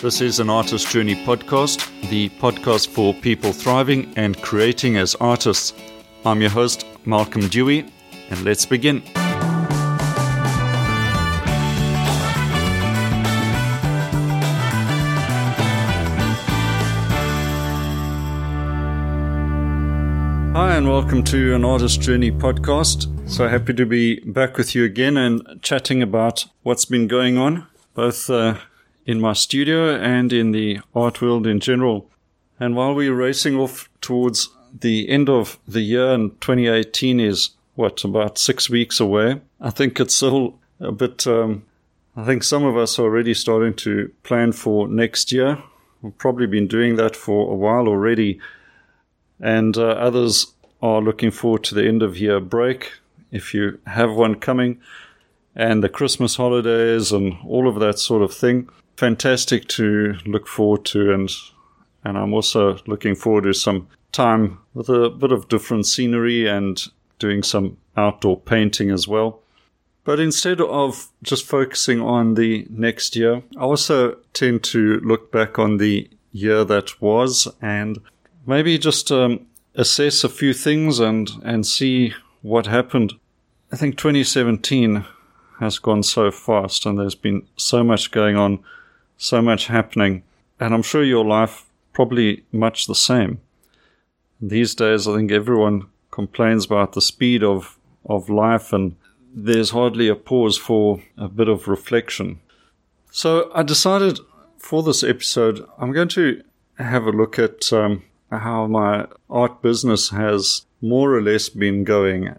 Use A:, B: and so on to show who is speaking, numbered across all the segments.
A: This is an Artist Journey podcast, the podcast for people thriving and creating as artists. I'm your host, Malcolm Dewey, and let's begin. Hi, and welcome to an Artist Journey podcast. So happy to be back with you again and chatting about what's been going on, both uh, in my studio and in the art world in general. And while we're racing off towards the end of the year and 2018 is what, about six weeks away, I think it's still a bit, um, I think some of us are already starting to plan for next year. We've probably been doing that for a while already. And uh, others are looking forward to the end of year break, if you have one coming, and the Christmas holidays and all of that sort of thing fantastic to look forward to, and and I'm also looking forward to some time with a bit of different scenery and doing some outdoor painting as well. But instead of just focusing on the next year, I also tend to look back on the year that was and maybe just um, assess a few things and, and see what happened. I think 2017 has gone so fast and there's been so much going on so much happening. And I'm sure your life probably much the same. These days, I think everyone complains about the speed of, of life, and there's hardly a pause for a bit of reflection. So I decided for this episode, I'm going to have a look at um, how my art business has more or less been going.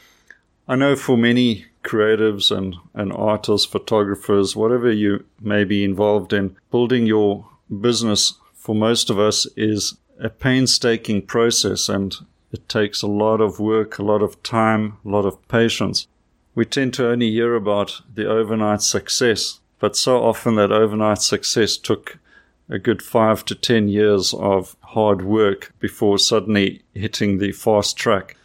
A: I know for many creatives and, and artists, photographers, whatever you may be involved in, building your business for most of us is a painstaking process and it takes a lot of work, a lot of time, a lot of patience. We tend to only hear about the overnight success, but so often that overnight success took a good five to ten years of hard work before suddenly hitting the fast track.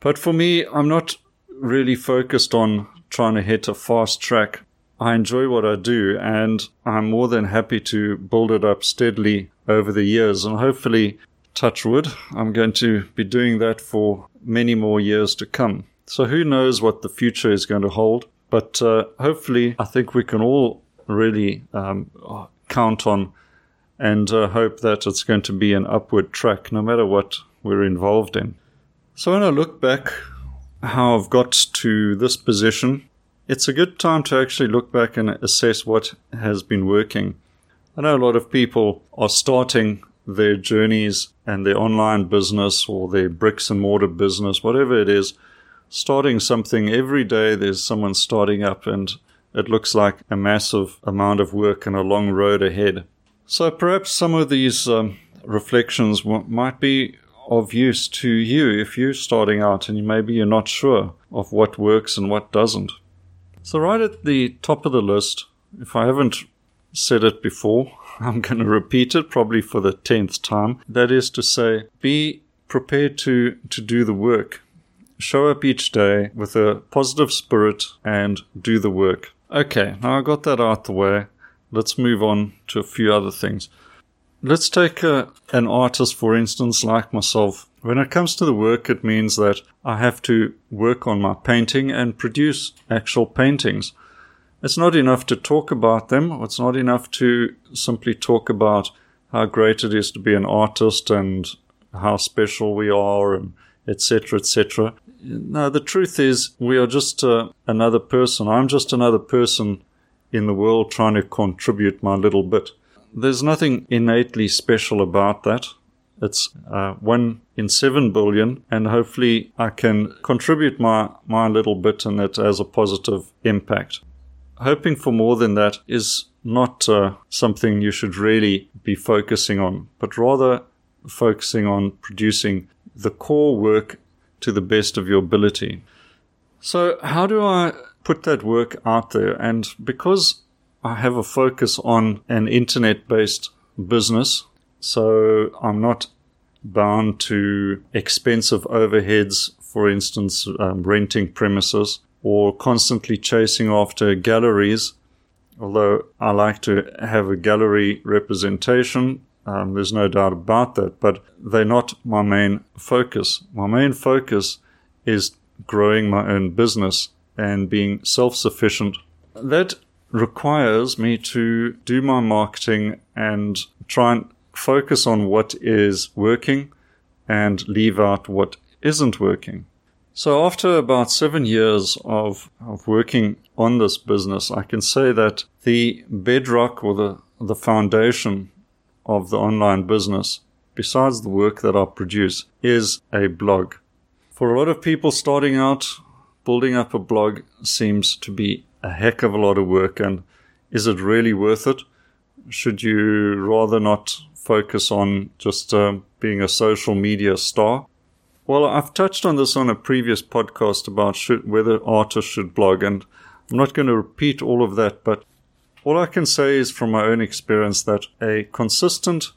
A: But for me, I'm not really focused on trying to hit a fast track. I enjoy what I do and I'm more than happy to build it up steadily over the years and hopefully touch wood. I'm going to be doing that for many more years to come. So who knows what the future is going to hold, but uh, hopefully I think we can all really um, count on and uh, hope that it's going to be an upward track no matter what we're involved in. So when I look back how I've got to this position, it's a good time to actually look back and assess what has been working. I know a lot of people are starting their journeys and their online business or their bricks and mortar business, whatever it is, starting something every day. There's someone starting up and it looks like a massive amount of work and a long road ahead. So perhaps some of these um, reflections might be of use to you if you're starting out and maybe you're not sure of what works and what doesn't. So, right at the top of the list, if I haven't said it before, I'm going to repeat it probably for the tenth time. That is to say, be prepared to, to do the work. Show up each day with a positive spirit and do the work. Okay, now I got that out the way. Let's move on to a few other things. Let's take a, an artist, for instance, like myself. When it comes to the work, it means that I have to work on my painting and produce actual paintings. It's not enough to talk about them. It's not enough to simply talk about how great it is to be an artist and how special we are and etc etc no the truth is we are just uh, another person i'm just another person in the world trying to contribute my little bit there's nothing innately special about that. It's uh, one in seven billion, and hopefully I can contribute my, my little bit in it as a positive impact. Hoping for more than that is not uh, something you should really be focusing on, but rather focusing on producing the core work to the best of your ability. So, how do I put that work out there? And because I have a focus on an internet based business. So I'm not bound to expensive overheads, for instance, um, renting premises or constantly chasing after galleries. although I like to have a gallery representation. Um, there's no doubt about that, but they're not my main focus. My main focus is growing my own business and being self sufficient. That requires me to do my marketing and try and focus on what is working and leave out what isn't working. So after about seven years of, of working on this business, I can say that the bedrock or the, the foundation of the online business, besides the work that I produce, is a blog. For a lot of people starting out, building up a blog seems to be a heck of a lot of work. And is it really worth it? Should you rather not focus on just uh, being a social media star? Well, I've touched on this on a previous podcast about should, whether artists should blog, and I'm not going to repeat all of that, but all I can say is from my own experience that a consistent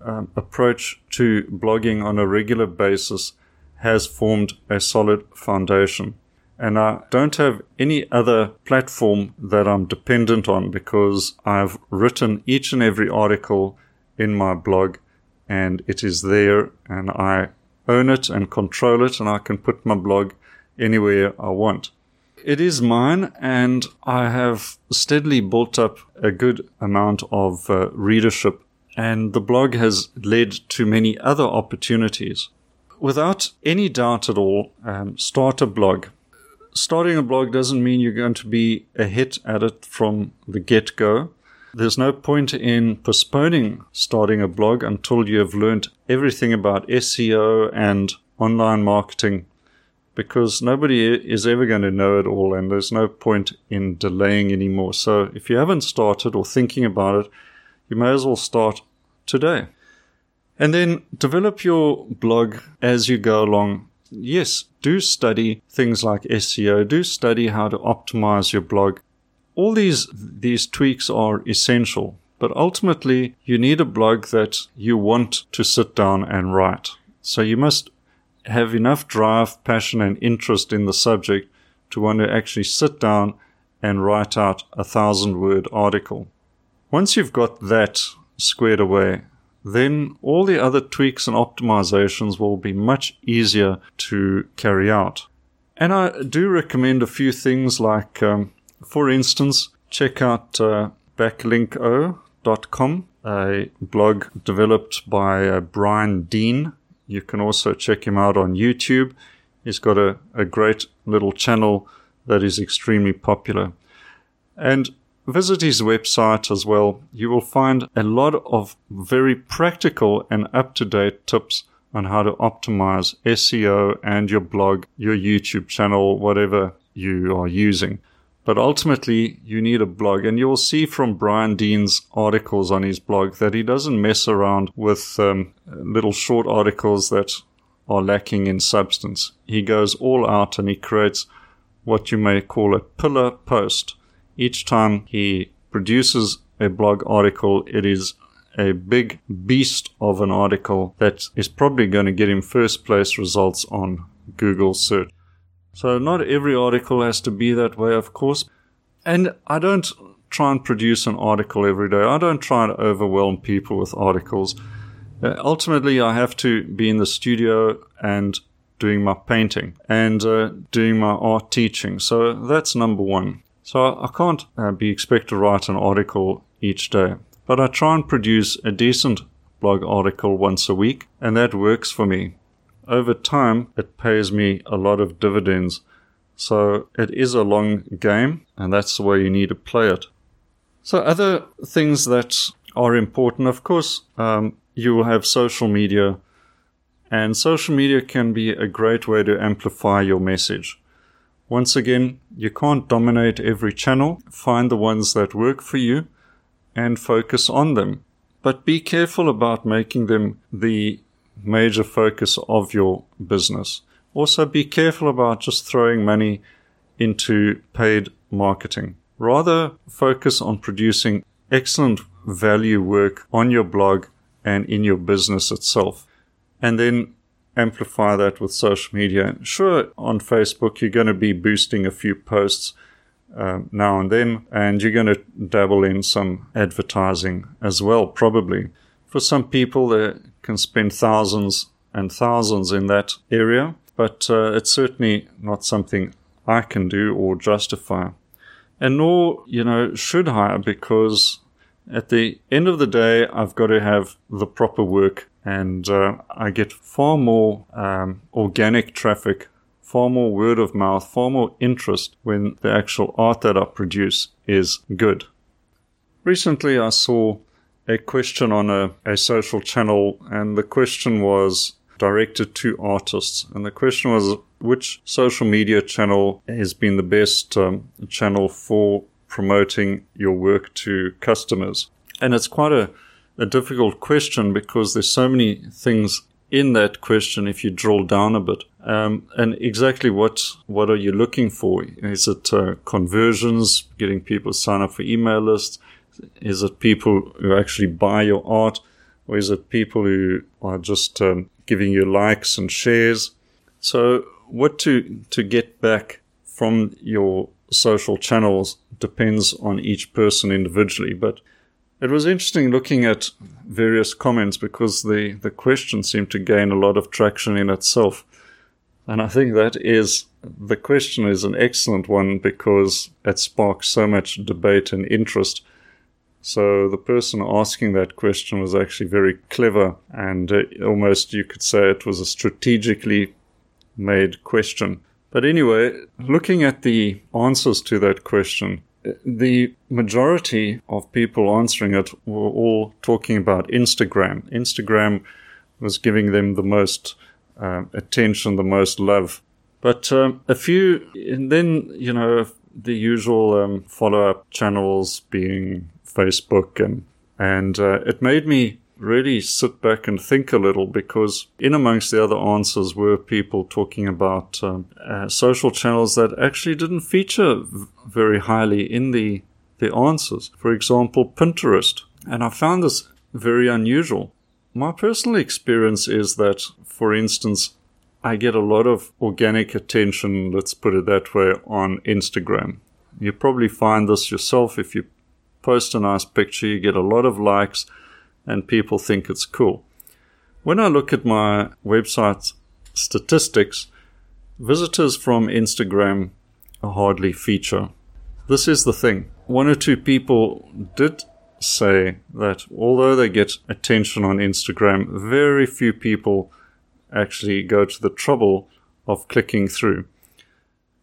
A: um, approach to blogging on a regular basis has formed a solid foundation. And I don't have any other platform that I'm dependent on because I've written each and every article in my blog and it is there and I own it and control it, and I can put my blog anywhere I want. It is mine, and I have steadily built up a good amount of uh, readership, and the blog has led to many other opportunities. Without any doubt at all, um, start a blog. Starting a blog doesn't mean you're going to be a hit at it from the get go. There's no point in postponing starting a blog until you have learned everything about SEO and online marketing because nobody is ever going to know it all and there's no point in delaying anymore. So if you haven't started or thinking about it, you may as well start today. And then develop your blog as you go along. Yes, do study things like SEO, do study how to optimize your blog all these these tweaks are essential, but ultimately you need a blog that you want to sit down and write. So you must have enough drive, passion, and interest in the subject to want to actually sit down and write out a thousand word article. Once you've got that squared away, then all the other tweaks and optimizations will be much easier to carry out. And I do recommend a few things like um, for instance, check out uh, backlinko.com, a blog developed by uh, Brian Dean. You can also check him out on YouTube. He's got a, a great little channel that is extremely popular. And visit his website as well. You will find a lot of very practical and up to date tips on how to optimize SEO and your blog, your YouTube channel, whatever you are using. But ultimately, you need a blog. And you'll see from Brian Dean's articles on his blog that he doesn't mess around with um, little short articles that are lacking in substance. He goes all out and he creates what you may call a pillar post. Each time he produces a blog article, it is a big beast of an article that is probably going to get him first place results on Google search. So not every article has to be that way, of course. And I don't try and produce an article every day. I don't try to overwhelm people with articles. Uh, ultimately, I have to be in the studio and doing my painting and uh, doing my art teaching. So that's number one. So I can't uh, be expected to write an article each day, but I try and produce a decent blog article once a week, and that works for me over time, it pays me a lot of dividends. So it is a long game, and that's the way you need to play it. So, other things that are important, of course, um, you will have social media, and social media can be a great way to amplify your message. Once again, you can't dominate every channel. Find the ones that work for you and focus on them. But be careful about making them the major focus of your business. Also, be careful about just throwing money into paid marketing. Rather, focus on producing excellent value work on your blog and in your business itself. And then amplify that with social media. Sure, on Facebook, you're going to be boosting a few posts uh, now and then, and you're going to dabble in some advertising as well, probably. For some people, they can spend thousands and thousands in that area, but uh, it's certainly not something I can do or justify. And nor, you know, should I, because at the end of the day, I've got to have the proper work and uh, I get far more um, organic traffic, far more word of mouth, far more interest when the actual art that I produce is good. Recently, I saw a question on a, a social channel, and the question was directed to artists. And the question was which social media channel has been the best um, channel for promoting your work to customers? And it's quite a, a difficult question because there's so many things in that question if you drill down a bit. Um, and exactly what what are you looking for? Is it uh, conversions, getting people to sign up for email lists? Is it people who actually buy your art? Or is it people who are just um, giving you likes and shares? So, what to, to get back from your social channels depends on each person individually. But it was interesting looking at various comments because the, the question seemed to gain a lot of traction in itself. And I think that is the question is an excellent one because it sparks so much debate and interest. So the person asking that question was actually very clever, and uh, almost you could say it was a strategically made question. But anyway, looking at the answers to that question, the majority of people answering it were all talking about Instagram. Instagram was giving them the most uh, attention, the most love. But um, a few, and then, you know, the usual um, follow up channels being Facebook and and uh, it made me really sit back and think a little because in amongst the other answers were people talking about um, uh, social channels that actually didn't feature v- very highly in the the answers. For example, Pinterest, and I found this very unusual. My personal experience is that, for instance, I get a lot of organic attention, let's put it that way, on Instagram. You probably find this yourself if you post a nice picture, you get a lot of likes, and people think it's cool. When I look at my website statistics, visitors from Instagram are hardly feature. This is the thing. One or two people did say that although they get attention on Instagram, very few people actually go to the trouble of clicking through.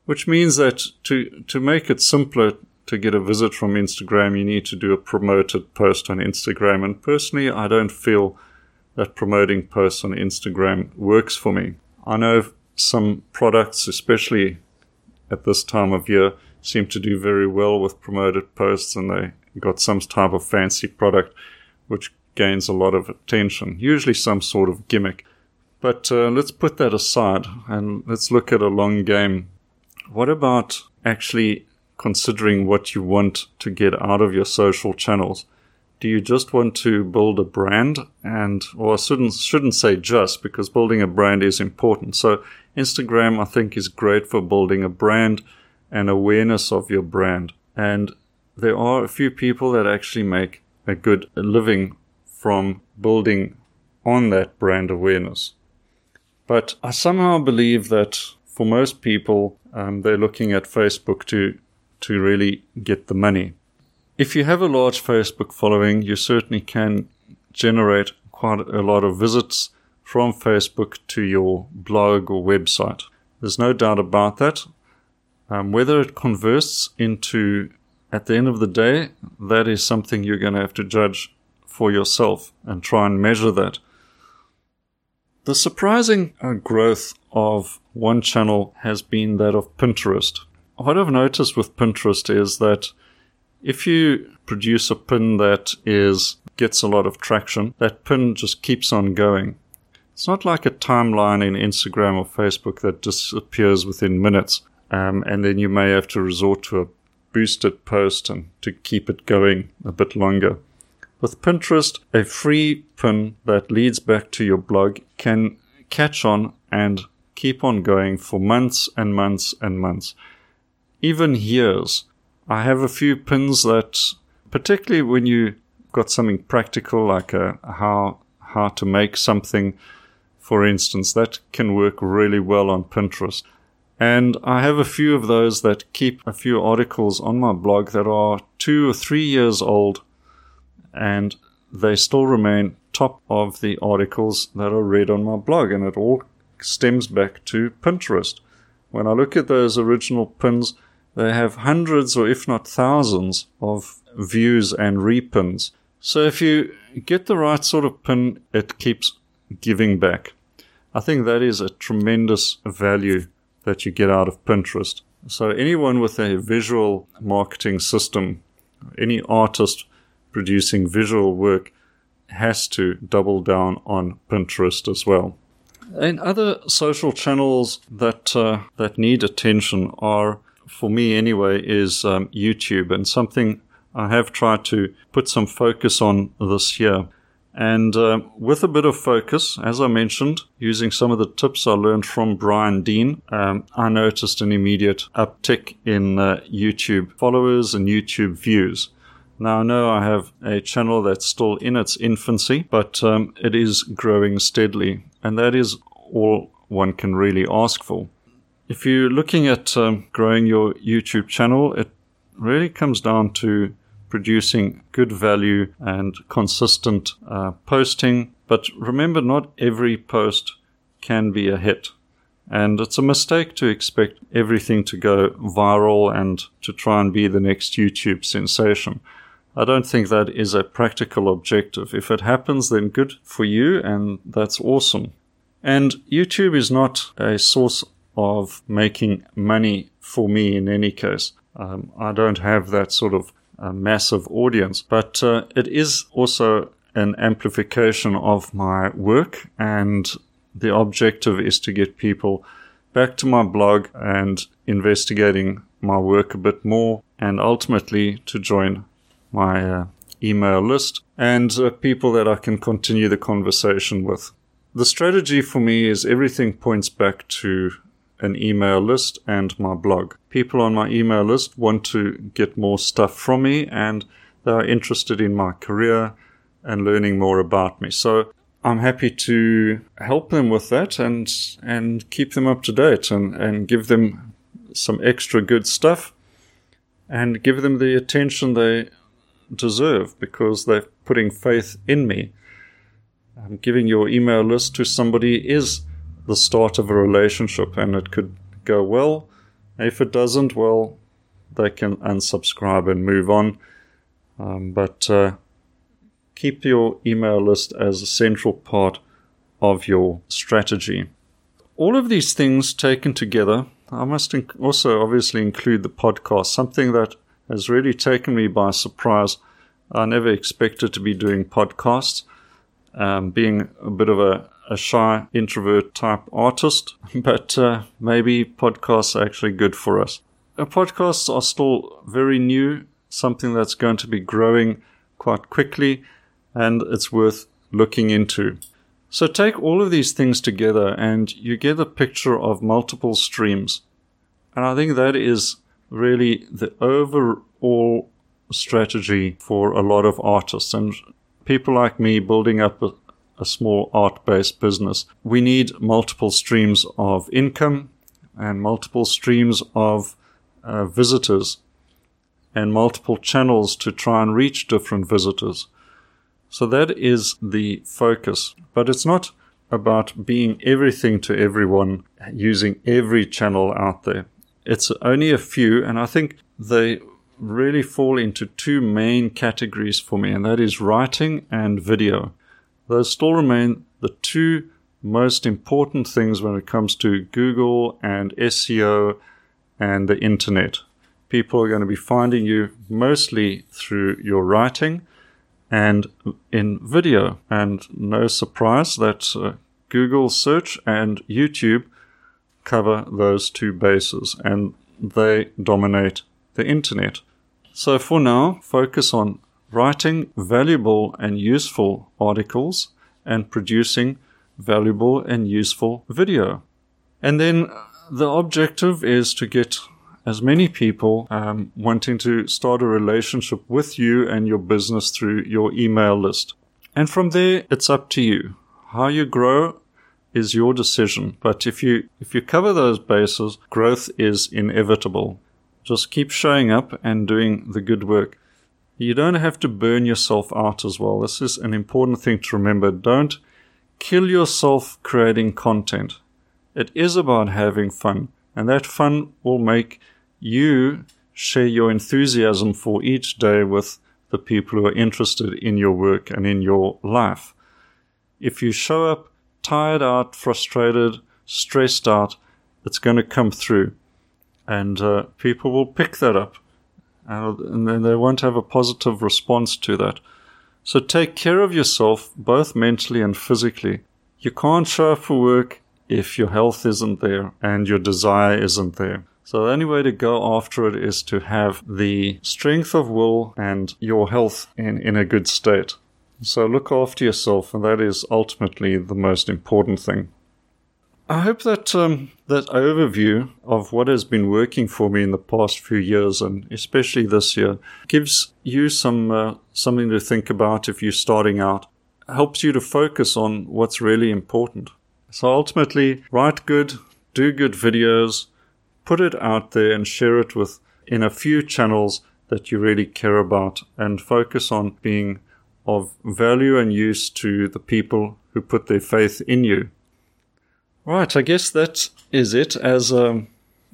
A: Which means that to, to make it simpler to get a visit from Instagram, you need to do a promoted post on Instagram. And personally, I don't feel that promoting posts on Instagram works for me. I know some products, especially at this time of year, seem to do very well with promoted posts and they got some type of fancy product which gains a lot of attention, usually some sort of gimmick. But uh, let's put that aside and let's look at a long game. What about actually considering what you want to get out of your social channels. Do you just want to build a brand? And, or I shouldn't, shouldn't say just because building a brand is important. So Instagram, I think, is great for building a brand and awareness of your brand. And there are a few people that actually make a good living from building on that brand awareness. But I somehow believe that for most people, um, they're looking at Facebook to to really get the money. If you have a large Facebook following, you certainly can generate quite a lot of visits from Facebook to your blog or website. There's no doubt about that. Um, whether it converts into, at the end of the day, that is something you're going to have to judge for yourself and try and measure that. The surprising uh, growth of one channel has been that of Pinterest what I've noticed with Pinterest is that if you produce a pin that is gets a lot of traction, that pin just keeps on going. It's not like a timeline in Instagram or Facebook that disappears within minutes, um, and then you may have to resort to a boosted post and to keep it going a bit longer. With Pinterest, a free pin that leads back to your blog can catch on and keep on going for months and months and months even years. I have a few pins that, particularly when you got something practical like a, how how to make something, for instance, that can work really well on Pinterest. And I have a few of those that keep a few articles on my blog that are two or three years old, and they still remain top of the articles that are read on my blog, and it all stems back to Pinterest. When I look at those original pins, they have hundreds or if not thousands of views and repins. So if you get the right sort of pin, it keeps giving back. I think that is a tremendous value that you get out of Pinterest. So anyone with a visual marketing system, any artist producing visual work has to double down on Pinterest as well. And other social channels that uh, that need attention are, for me anyway, is um, YouTube and something I have tried to put some focus on this year. And uh, with a bit of focus, as I mentioned, using some of the tips I learned from Brian Dean, um, I noticed an immediate uptick in uh, YouTube followers and YouTube views. Now, I know I have a channel that's still in its infancy, but um, it is growing steadily, and that is all one can really ask for. If you're looking at um, growing your YouTube channel, it really comes down to producing good value and consistent uh, posting. But remember, not every post can be a hit. And it's a mistake to expect everything to go viral and to try and be the next YouTube sensation. I don't think that is a practical objective. If it happens, then good for you, and that's awesome. And YouTube is not a source of making money for me in any case. Um, I don't have that sort of uh, massive audience, but uh, it is also an amplification of my work, and the objective is to get people back to my blog and investigating my work a bit more, and ultimately to join my uh, email list and uh, people that I can continue the conversation with. The strategy for me is everything points back to an email list and my blog. People on my email list want to get more stuff from me and they are interested in my career and learning more about me. So I'm happy to help them with that and and keep them up to date and, and give them some extra good stuff and give them the attention they deserve because they're putting faith in me. Giving your email list to somebody is the start of a relationship and it could go well. If it doesn't, well, they can unsubscribe and move on. Um, but uh, keep your email list as a central part of your strategy. All of these things taken together, I must inc- also obviously include the podcast, something that has really taken me by surprise. I never expected to be doing podcasts, um, being a bit of a, a, shy introvert type artist, but uh, maybe podcasts are actually good for us. Uh, podcasts are still very new, something that's going to be growing quite quickly, and it's worth looking into. So take all of these things together and you get a picture of multiple streams. And I think that is really the overall strategy for a lot of artists and people like me building up a, a small art based business. We need multiple streams of income and multiple streams of uh, visitors and multiple channels to try and reach different visitors. So that is the focus. But it's not about being everything to everyone, using every channel out there. It's only a few, and I think they really fall into two main categories for me, and that is writing and video. Those still remain the two most important things when it comes to Google and SEO and the internet. People are going to be finding you mostly through your writing and in video. And no surprise that uh, Google search and YouTube cover those two bases and they dominate the internet. So for now, focus on writing valuable and useful articles and producing valuable and useful video. And then the objective is to get as many people um, wanting to start a relationship with you and your business through your email list. And from there, it's up to you. How you grow is your decision. But if you, if you cover those bases, growth is inevitable. Just keep showing up and doing the good work. You don't have to burn yourself out as well. This is an important thing to remember. Don't kill yourself creating content. It is about having fun, and that fun will make you share your enthusiasm for each day with the people who are interested in your work and in your life. If you show up tired out, frustrated, stressed out, it's going to come through. And uh, people will pick that up. And then they won't have a positive response to that. So take care of yourself, both mentally and physically. You can't show up for work if your health isn't there and your desire isn't there. So the only way to go after it is to have the strength of will and your health in, in a good state. So look after yourself, and that is ultimately the most important thing. I hope that um, that overview of what has been working for me in the past few years, and especially this year, gives you some uh, something to think about if you're starting out. Helps you to focus on what's really important. So ultimately, write good, do good videos, put it out there, and share it with in a few channels that you really care about, and focus on being of value and use to the people who put their faith in you. Right, I guess that is it as a,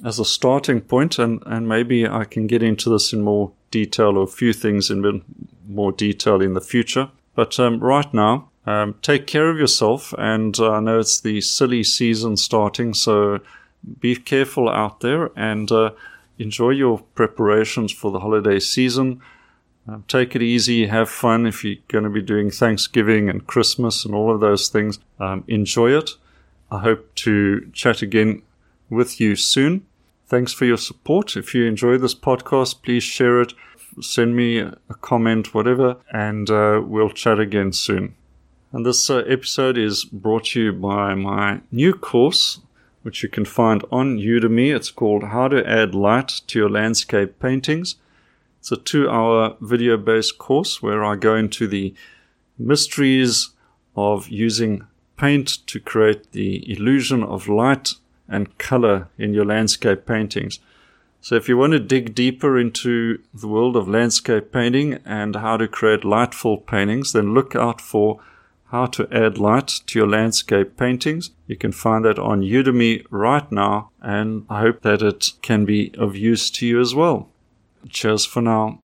A: as a starting point, and, and maybe I can get into this in more detail or a few things in more detail in the future. But um, right now, um, take care of yourself, and uh, I know it's the silly season starting, so be careful out there and uh, enjoy your preparations for the holiday season. Um, take it easy, have fun if you're going to be doing Thanksgiving and Christmas and all of those things. Um, enjoy it. I hope to chat again with you soon. Thanks for your support. If you enjoy this podcast, please share it, send me a comment, whatever, and uh, we'll chat again soon. And this uh, episode is brought to you by my new course, which you can find on Udemy. It's called How to Add Light to Your Landscape Paintings. It's a two hour video based course where I go into the mysteries of using paint to create the illusion of light and color in your landscape paintings. So if you want to dig deeper into the world of landscape painting and how to create lightful paintings, then look out for how to add light to your landscape paintings. You can find that on Udemy right now, and I hope that it can be of use to you as well. Cheers for now.